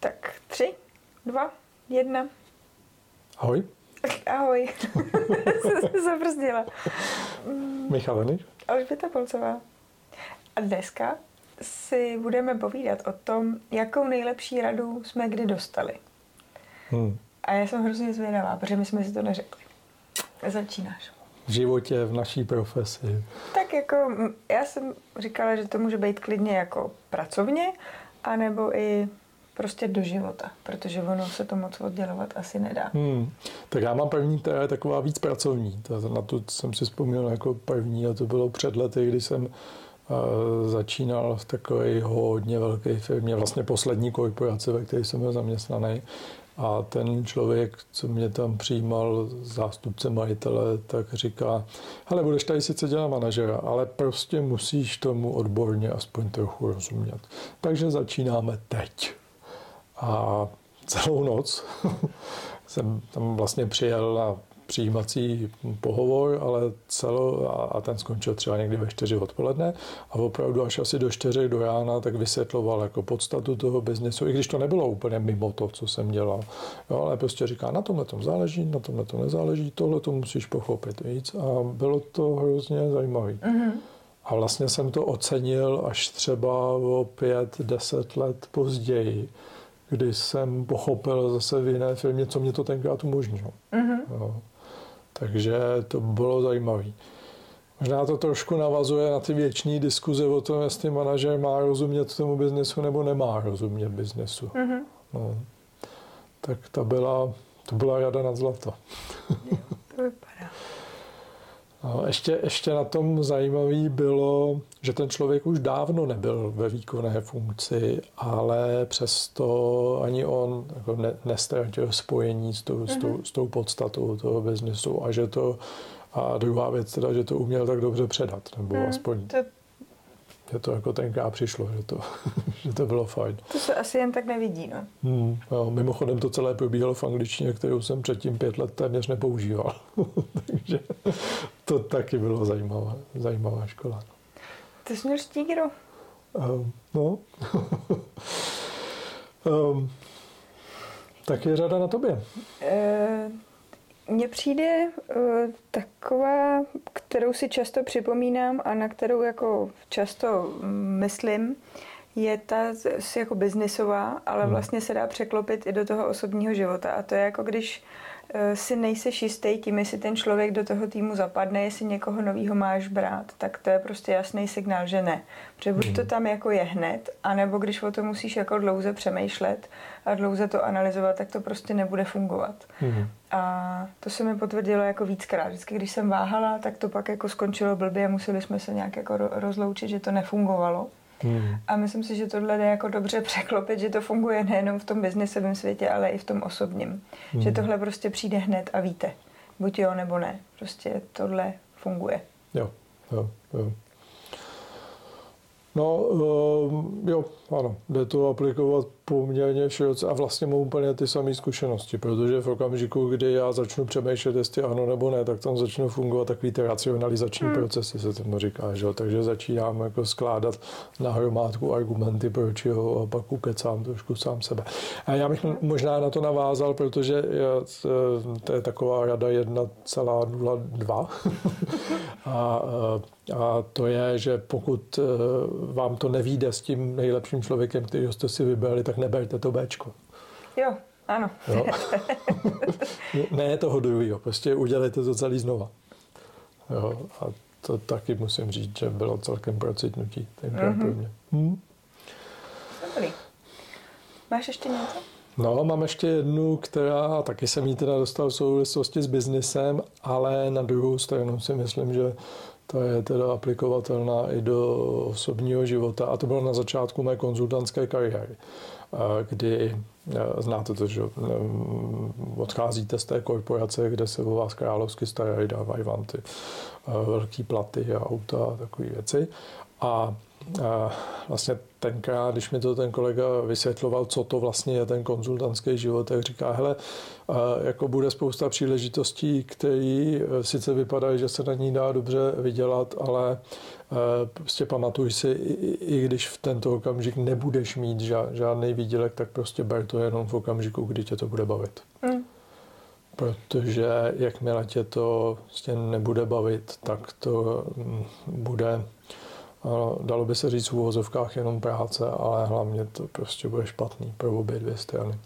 Tak tři, dva, jedna. Ahoj. Ahoj. Jsem se zabrzdila. Michal Heniš. Alžběta Polcová. A dneska si budeme povídat o tom, jakou nejlepší radu jsme kdy dostali. Hmm. A já jsem hrozně zvědavá, protože my jsme si to neřekli. Začínáš. V životě, v naší profesi. Tak jako, já jsem říkala, že to může být klidně jako pracovně, anebo i prostě do života, protože ono se to moc oddělovat asi nedá. Hmm. Tak já mám první, která je taková víc pracovní. Na to jsem si vzpomněl jako první a to bylo před lety, kdy jsem uh, začínal v takové hodně velké firmě, vlastně poslední korporace, ve které jsem byl zaměstnaný. A ten člověk, co mě tam přijímal, zástupce majitele, tak říká, hele, budeš tady sice dělat manažera, ale prostě musíš tomu odborně aspoň trochu rozumět. Takže začínáme teď. A celou noc jsem tam vlastně přijel na přijímací pohovor, ale celo, a, a ten skončil třeba někdy ve 4 odpoledne a opravdu až asi do 4 do rána tak vysvětloval jako podstatu toho biznesu, i když to nebylo úplně mimo to, co jsem dělal. Jo, ale prostě říká, na tomhle tom záleží, na tomhle to nezáleží, tohle to musíš pochopit víc a bylo to hrozně zajímavé. Mm-hmm. A vlastně jsem to ocenil až třeba o pět, deset let později, kdy jsem pochopil zase v jiné firmě, co mě to tenkrát umožnilo. Mm-hmm. Jo. Takže to bylo zajímavé. Možná to trošku navazuje na ty věčné diskuze o tom, jestli manažer má rozumět tomu biznesu nebo nemá rozumět biznesu. Mm-hmm. No. Tak ta byla, to byla rada nad zlato. To vypadá. Ještě, ještě na tom zajímavý bylo, že ten člověk už dávno nebyl ve výkonné funkci, ale přesto ani on jako ne, nestratil spojení s tou, mm-hmm. s, tou, s tou podstatou toho biznesu a že to a druhá věc teda, že to uměl tak dobře předat, nebo Mm, aspoň, To, že to jako tenkrát přišlo, že to, že to bylo fajn. to se asi jen tak nevidí, no. Hmm, jo, mimochodem to celé probíhalo v angličtině, kterou jsem předtím pět let téměř nepoužíval. Takže to taky bylo zajímavá, zajímavá škola. Ty jsi měl štígro. Um, no. um, tak je řada na tobě. E, mně přijde e, taková, kterou si často připomínám a na kterou jako často mm, myslím, je ta jako biznisová, ale Hmm. vlastně se dá překlopit i do toho osobního života. A to je jako když e, si nejseš jistý tím, jestli ten člověk do toho týmu zapadne, jestli někoho novýho máš brát, tak to je prostě jasný signál, že ne. Protože buď to tam jako je hned, anebo když o tom musíš jako dlouze přemýšlet a dlouze to analyzovat, tak to prostě nebude fungovat. Hmm. A to se mi potvrdilo jako víckrát. Vždycky, když jsem váhala, tak to pak jako skončilo blbě a museli jsme se nějak jako ro- rozloučit, že to nefungovalo. Hmm. A myslím si, že tohle jde jako dobře překlopit, že to funguje nejenom v tom biznisovém světě, ale i v tom osobním. Hmm. Že tohle prostě přijde hned a víte. Buď jo, nebo ne. Prostě tohle funguje. Jo, jo, jo. No, um, jo, ano, jde to aplikovat poměrně široce a vlastně mám úplně ty samé zkušenosti, protože v okamžiku, kdy já začnu přemýšlet, jestli ano nebo ne, tak tam začnou fungovat takový ty racionalizační hmm. procesy, se tomu říká, že jo? takže začínám jako skládat na hromádku argumenty, proč jo, a pak ukecám trošku sám sebe. A já bych možná na to navázal, protože já, to je taková rada 1,02 a, a to je, že pokud eh, vám to nevíde s tím nejlepším člověkem, který jste si vybrali, tak neberte to Bčko. Jo, ano. Jo. ne toho druhého, prostě udělejte to celý znova. Jo, a to taky musím říct, že bylo celkem procitnutí tenkrát Mhm. pro mě. Hm? Dobrý. Máš ještě něco? No, mám ještě jednu, která taky jsem jí teda dostal v souvislosti s biznisem, ale na druhou stranu si myslím, že ta je teda aplikovatelná i do osobního života. A to bylo na začátku mé konzultantské kariéry, a kdy a znáte to, že mm, odcházíte z té korporace, kde se o vás královsky starají, dávají vám ty a, velký platy a auta a takové věci. A a vlastně tenkrát, když mi to ten kolega vysvětloval, co to vlastně je ten konzultantský život, tak říká, hele, jako bude spousta příležitostí, které e, sice vypadají, že se na ní dá dobře vydělat, ale e, prostě pamatuj si, i, když v tento okamžik nebudeš mít žádný výdělek, tak prostě ber to jenom v okamžiku, kdy tě to bude bavit. Mm. Protože jakmile tě to prostě nebude bavit, tak to mm, bude dalo by se říct v úvozovkách jenom práce, ale hlavně to prostě bude špatný pro obě dvě strany.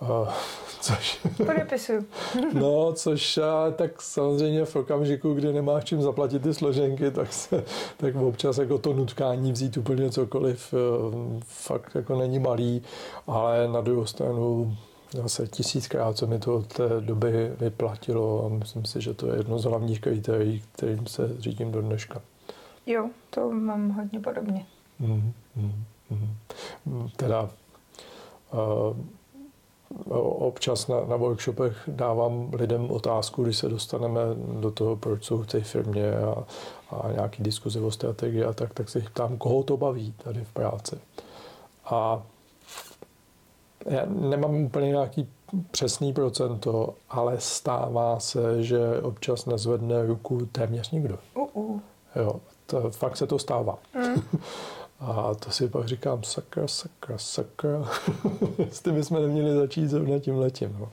Uh, což... Podepisuju. no, což tak samozřejmě v okamžiku, kdy nemáš čím zaplatit ty složenky, tak, se, tak občas jako to nutkání vzít úplně cokoliv e, fakt jako není malý, ale na druhou stranu zase tisíckrát, co mi to od té doby vyplatilo a myslím si, že to je jedno z hlavních kritérií, kterým se řídím do dneška. Jo, to mám hodně podobně. Mm, mm, mm. Teda uh, občas na, na workshopech dávám lidem otázku, když se dostaneme do toho, proč jsou v té firmě a, a nějaký diskuze o strategii a tak, tak se jich ptám, koho to baví tady v práci. A já nemám úplně nějaký přesný procento, ale stává se, že občas nezvedne ruku téměř nikdo. Uh-uh. Jo, to, fakt se to stává. Mm. A to si pak říkám, sakra, sakra, sakra. S tím jsme neměli začít zrovna tím letím. No.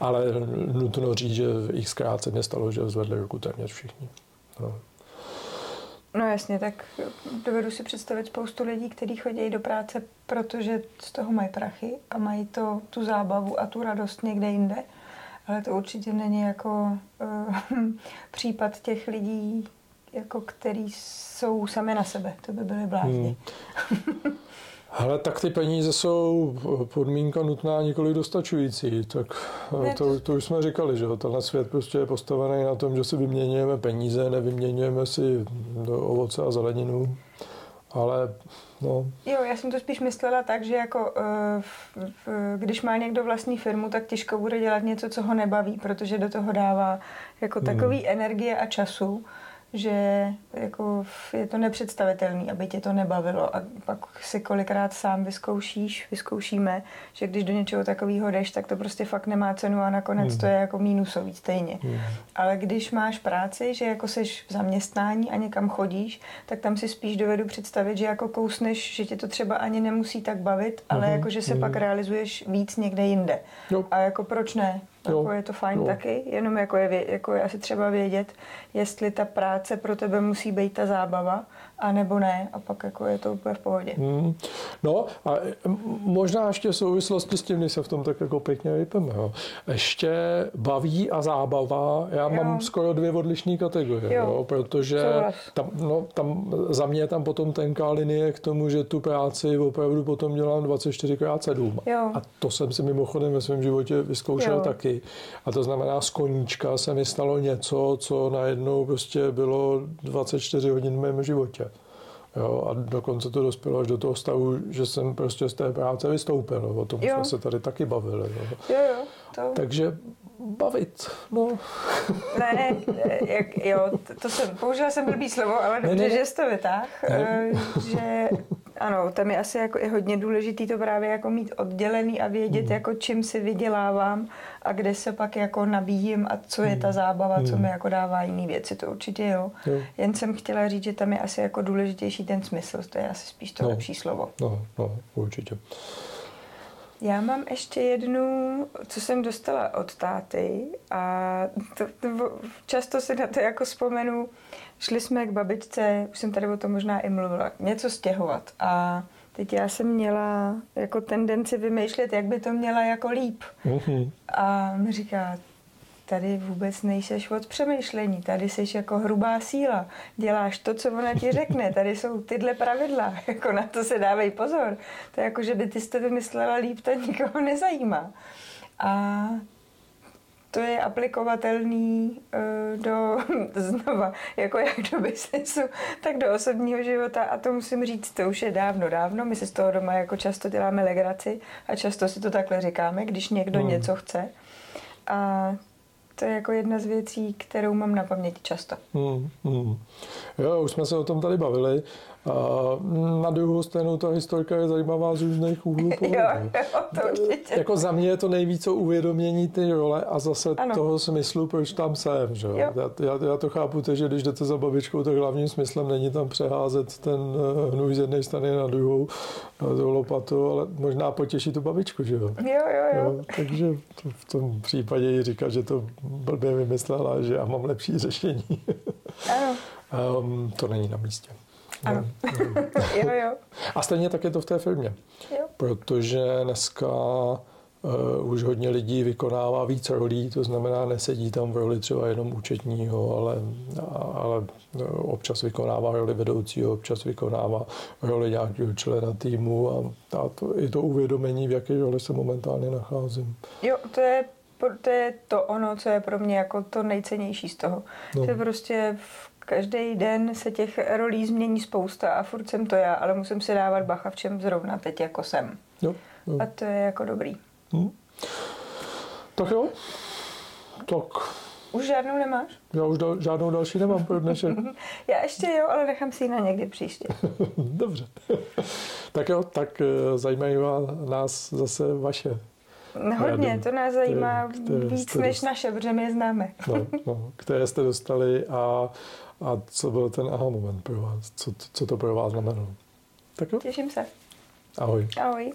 Ale nutno říct, že xkrát se mě stalo, že zvedli ruku téměř všichni. No. No jasně, tak dovedu si představit spoustu lidí, kteří chodí do práce, protože z toho mají prachy a mají to, tu zábavu a tu radost někde jinde. Ale to určitě není jako uh, případ těch lidí, jako který jsou sami na sebe. To by byly blázni. Hmm. Ale tak ty peníze jsou podmínka nutná, nikoli dostačující. Tak ne, to, to už jsme říkali, že tenhle svět prostě je postavený na tom, že si vyměňujeme peníze, nevyměňujeme si do ovoce a zeleninu. Ale no. Jo, já jsem to spíš myslela tak, že jako uh, když má někdo vlastní firmu, tak těžko bude dělat něco, co ho nebaví, protože do toho dává jako takový hmm. energie a času, že jako je to nepředstavitelné, aby tě to nebavilo a pak si kolikrát sám vyzkoušíš, vyzkoušíme, že když do něčeho takového jdeš, tak to prostě fakt nemá cenu a nakonec mm. to je jako mínusový stejně. Mm. Ale když máš práci, že jako seš v zaměstnání a někam chodíš, tak tam si spíš dovedu představit, že jako kousneš, že tě to třeba ani nemusí tak bavit, ale mm. jako že se mm. pak realizuješ víc někde jinde. Jo. A jako proč ne? Jako je to fajn jo. taky, jenom jako je, jako je asi třeba vědět, jestli ta práce pro tebe musí být ta zábava, a nebo ne a pak jako je to úplně v pohodě. Hmm. No a možná ještě v souvislosti s tím, když se v tom tak jako pěkně vypeme, jo. ještě baví a zábava, já jo. mám skoro dvě odlišné kategorie, jo. Jo, protože tam, no, tam, za mě je tam potom tenká linie k tomu, že tu práci opravdu potom dělám 24x7 jo. a to jsem si mimochodem ve svém životě vyzkoušel jo. taky a to znamená z koníčka se mi stalo něco, co najednou prostě bylo 24 hodin v mém životě. Jo, a dokonce to dospělo až do toho stavu, že jsem prostě z té práce vystoupil. O tom jo. jsme se tady taky bavili. Jo, jo, jo to... Takže bavit, no. Ne, jak, jo, to, jsem, použila jsem blbý slovo, ale dobře, ne, ne, že jsi to vytáh, eh, že ano, tam je asi jako je hodně důležitý to právě jako mít oddělený a vědět, mm. jako čím si vydělávám a kde se pak jako nabíjím a co je ta hmm. zábava, mm. co hmm. mi jako dává jiné věci, to určitě jo. jo. Jen jsem chtěla říct, že tam je asi jako důležitější ten smysl, to je asi spíš to no. lepší slovo. No, no, určitě. Já mám ještě jednu, co jsem dostala od táty a to, to, často si na to jako vzpomenu. Šli jsme k babičce, už jsem tady o tom možná i mluvila, něco stěhovat a teď já jsem měla jako tendenci vymýšlet, jak by to měla jako líp. Uh-huh. A mi říká, tady vůbec nejseš od přemýšlení, tady jsi jako hrubá síla, děláš to, co ona ti řekne, tady jsou tyhle pravidla, jako na to se dávej pozor. To je jako, že by ty jste vymyslela líp, to nikoho nezajímá. A to je aplikovatelný uh, do, znova, jako jak do biznesu, tak do osobního života a to musím říct, to už je dávno, dávno, my si z toho doma jako často děláme legraci a často si to takhle říkáme, když někdo hmm. něco chce. A to je jako jedna z věcí, kterou mám na paměti často. Hmm, hmm. Jo, už jsme se o tom tady bavili. Na druhou stranu ta historka je zajímavá z různých úhlů pohledu. jo, jo, to určitě. Jako za mě je to nejvíc o uvědomění ty role a zase ano. toho smyslu, proč tam jsem. Že? Já, já, já to chápu, že když jdete za babičkou, tak hlavním smyslem není tam přeházet ten eh, hnůj z jedné strany na druhou na tou lopatu, ale možná potěší tu babičku. Že? Jo, jo, jo. jo takže to v tom případě jí říká, že to blbě vymyslela, že já mám lepší řešení. Ano. um, to není na místě. Ano. No, jo, jo. A stejně tak je to v té firmě. Jo. Protože dneska uh, už hodně lidí vykonává víc rolí, to znamená, nesedí tam v roli třeba jenom účetního, ale, ale občas vykonává roli vedoucího, občas vykonává roli nějakého člena týmu a, a to, i to uvědomení, v jaké roli se momentálně nacházím. Jo, to je to je to ono, co je pro mě jako to nejcennější z toho. No. To je prostě v každý den se těch rolí změní spousta a furt jsem to já, ale musím si dávat bacha, v čem zrovna teď jako jsem. Jo, jo. A to je jako dobrý. Hmm. Tak jo. Tak. Už žádnou nemáš? Já už dal, žádnou další nemám pro dnešek. Já ještě jo, ale nechám si ji na někdy příště. Dobře. tak jo, tak eh, zajímají nás zase vaše Hodně, to nás zajímá které, víc které než naše, protože my je známe. no, no, které jste dostali a, a co byl ten aha moment pro vás? Co, co to pro vás znamenalo? Tak jo? Těším se. Ahoj. Ahoj.